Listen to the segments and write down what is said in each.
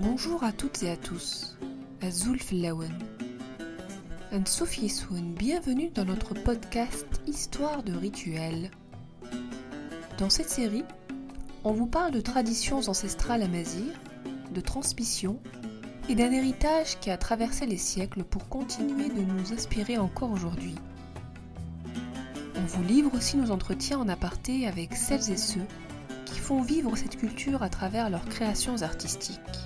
Bonjour à toutes et à tous. Azul Flawen. Sophie bienvenue dans notre podcast Histoire de rituels. Dans cette série, on vous parle de traditions ancestrales à Mazir, de transmission et d'un héritage qui a traversé les siècles pour continuer de nous inspirer encore aujourd'hui. On vous livre aussi nos entretiens en aparté avec celles et ceux qui font vivre cette culture à travers leurs créations artistiques.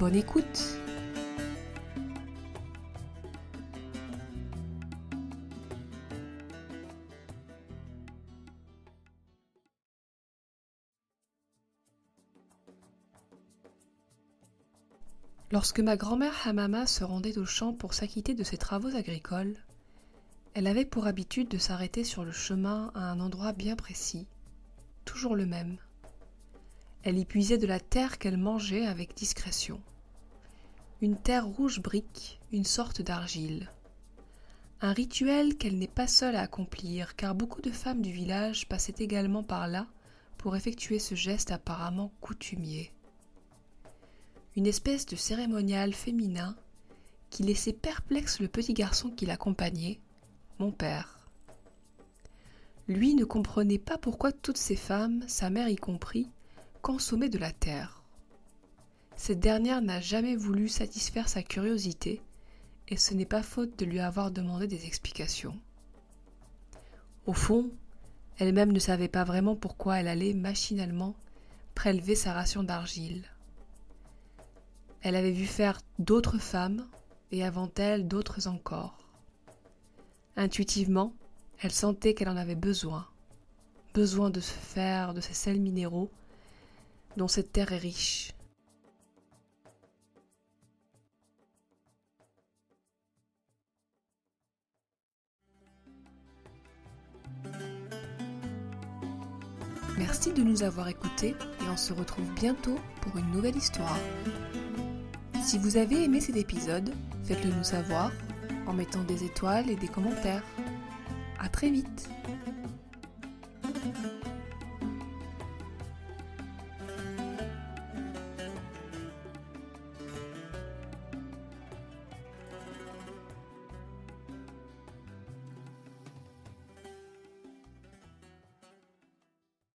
Bonne écoute Lorsque ma grand-mère Hamama se rendait au champ pour s'acquitter de ses travaux agricoles, elle avait pour habitude de s'arrêter sur le chemin à un endroit bien précis, toujours le même. Elle y puisait de la terre qu'elle mangeait avec discrétion. Une terre rouge brique, une sorte d'argile. Un rituel qu'elle n'est pas seule à accomplir, car beaucoup de femmes du village passaient également par là pour effectuer ce geste apparemment coutumier. Une espèce de cérémonial féminin qui laissait perplexe le petit garçon qui l'accompagnait, mon père. Lui ne comprenait pas pourquoi toutes ces femmes, sa mère y compris, consommaient de la terre. Cette dernière n'a jamais voulu satisfaire sa curiosité, et ce n'est pas faute de lui avoir demandé des explications. Au fond, elle-même ne savait pas vraiment pourquoi elle allait machinalement prélever sa ration d'argile. Elle avait vu faire d'autres femmes, et avant elle d'autres encore. Intuitivement, elle sentait qu'elle en avait besoin, besoin de se faire de ces sels minéraux dont cette terre est riche. Merci de nous avoir écoutés et on se retrouve bientôt pour une nouvelle histoire. Si vous avez aimé cet épisode, faites-le nous savoir en mettant des étoiles et des commentaires. À très vite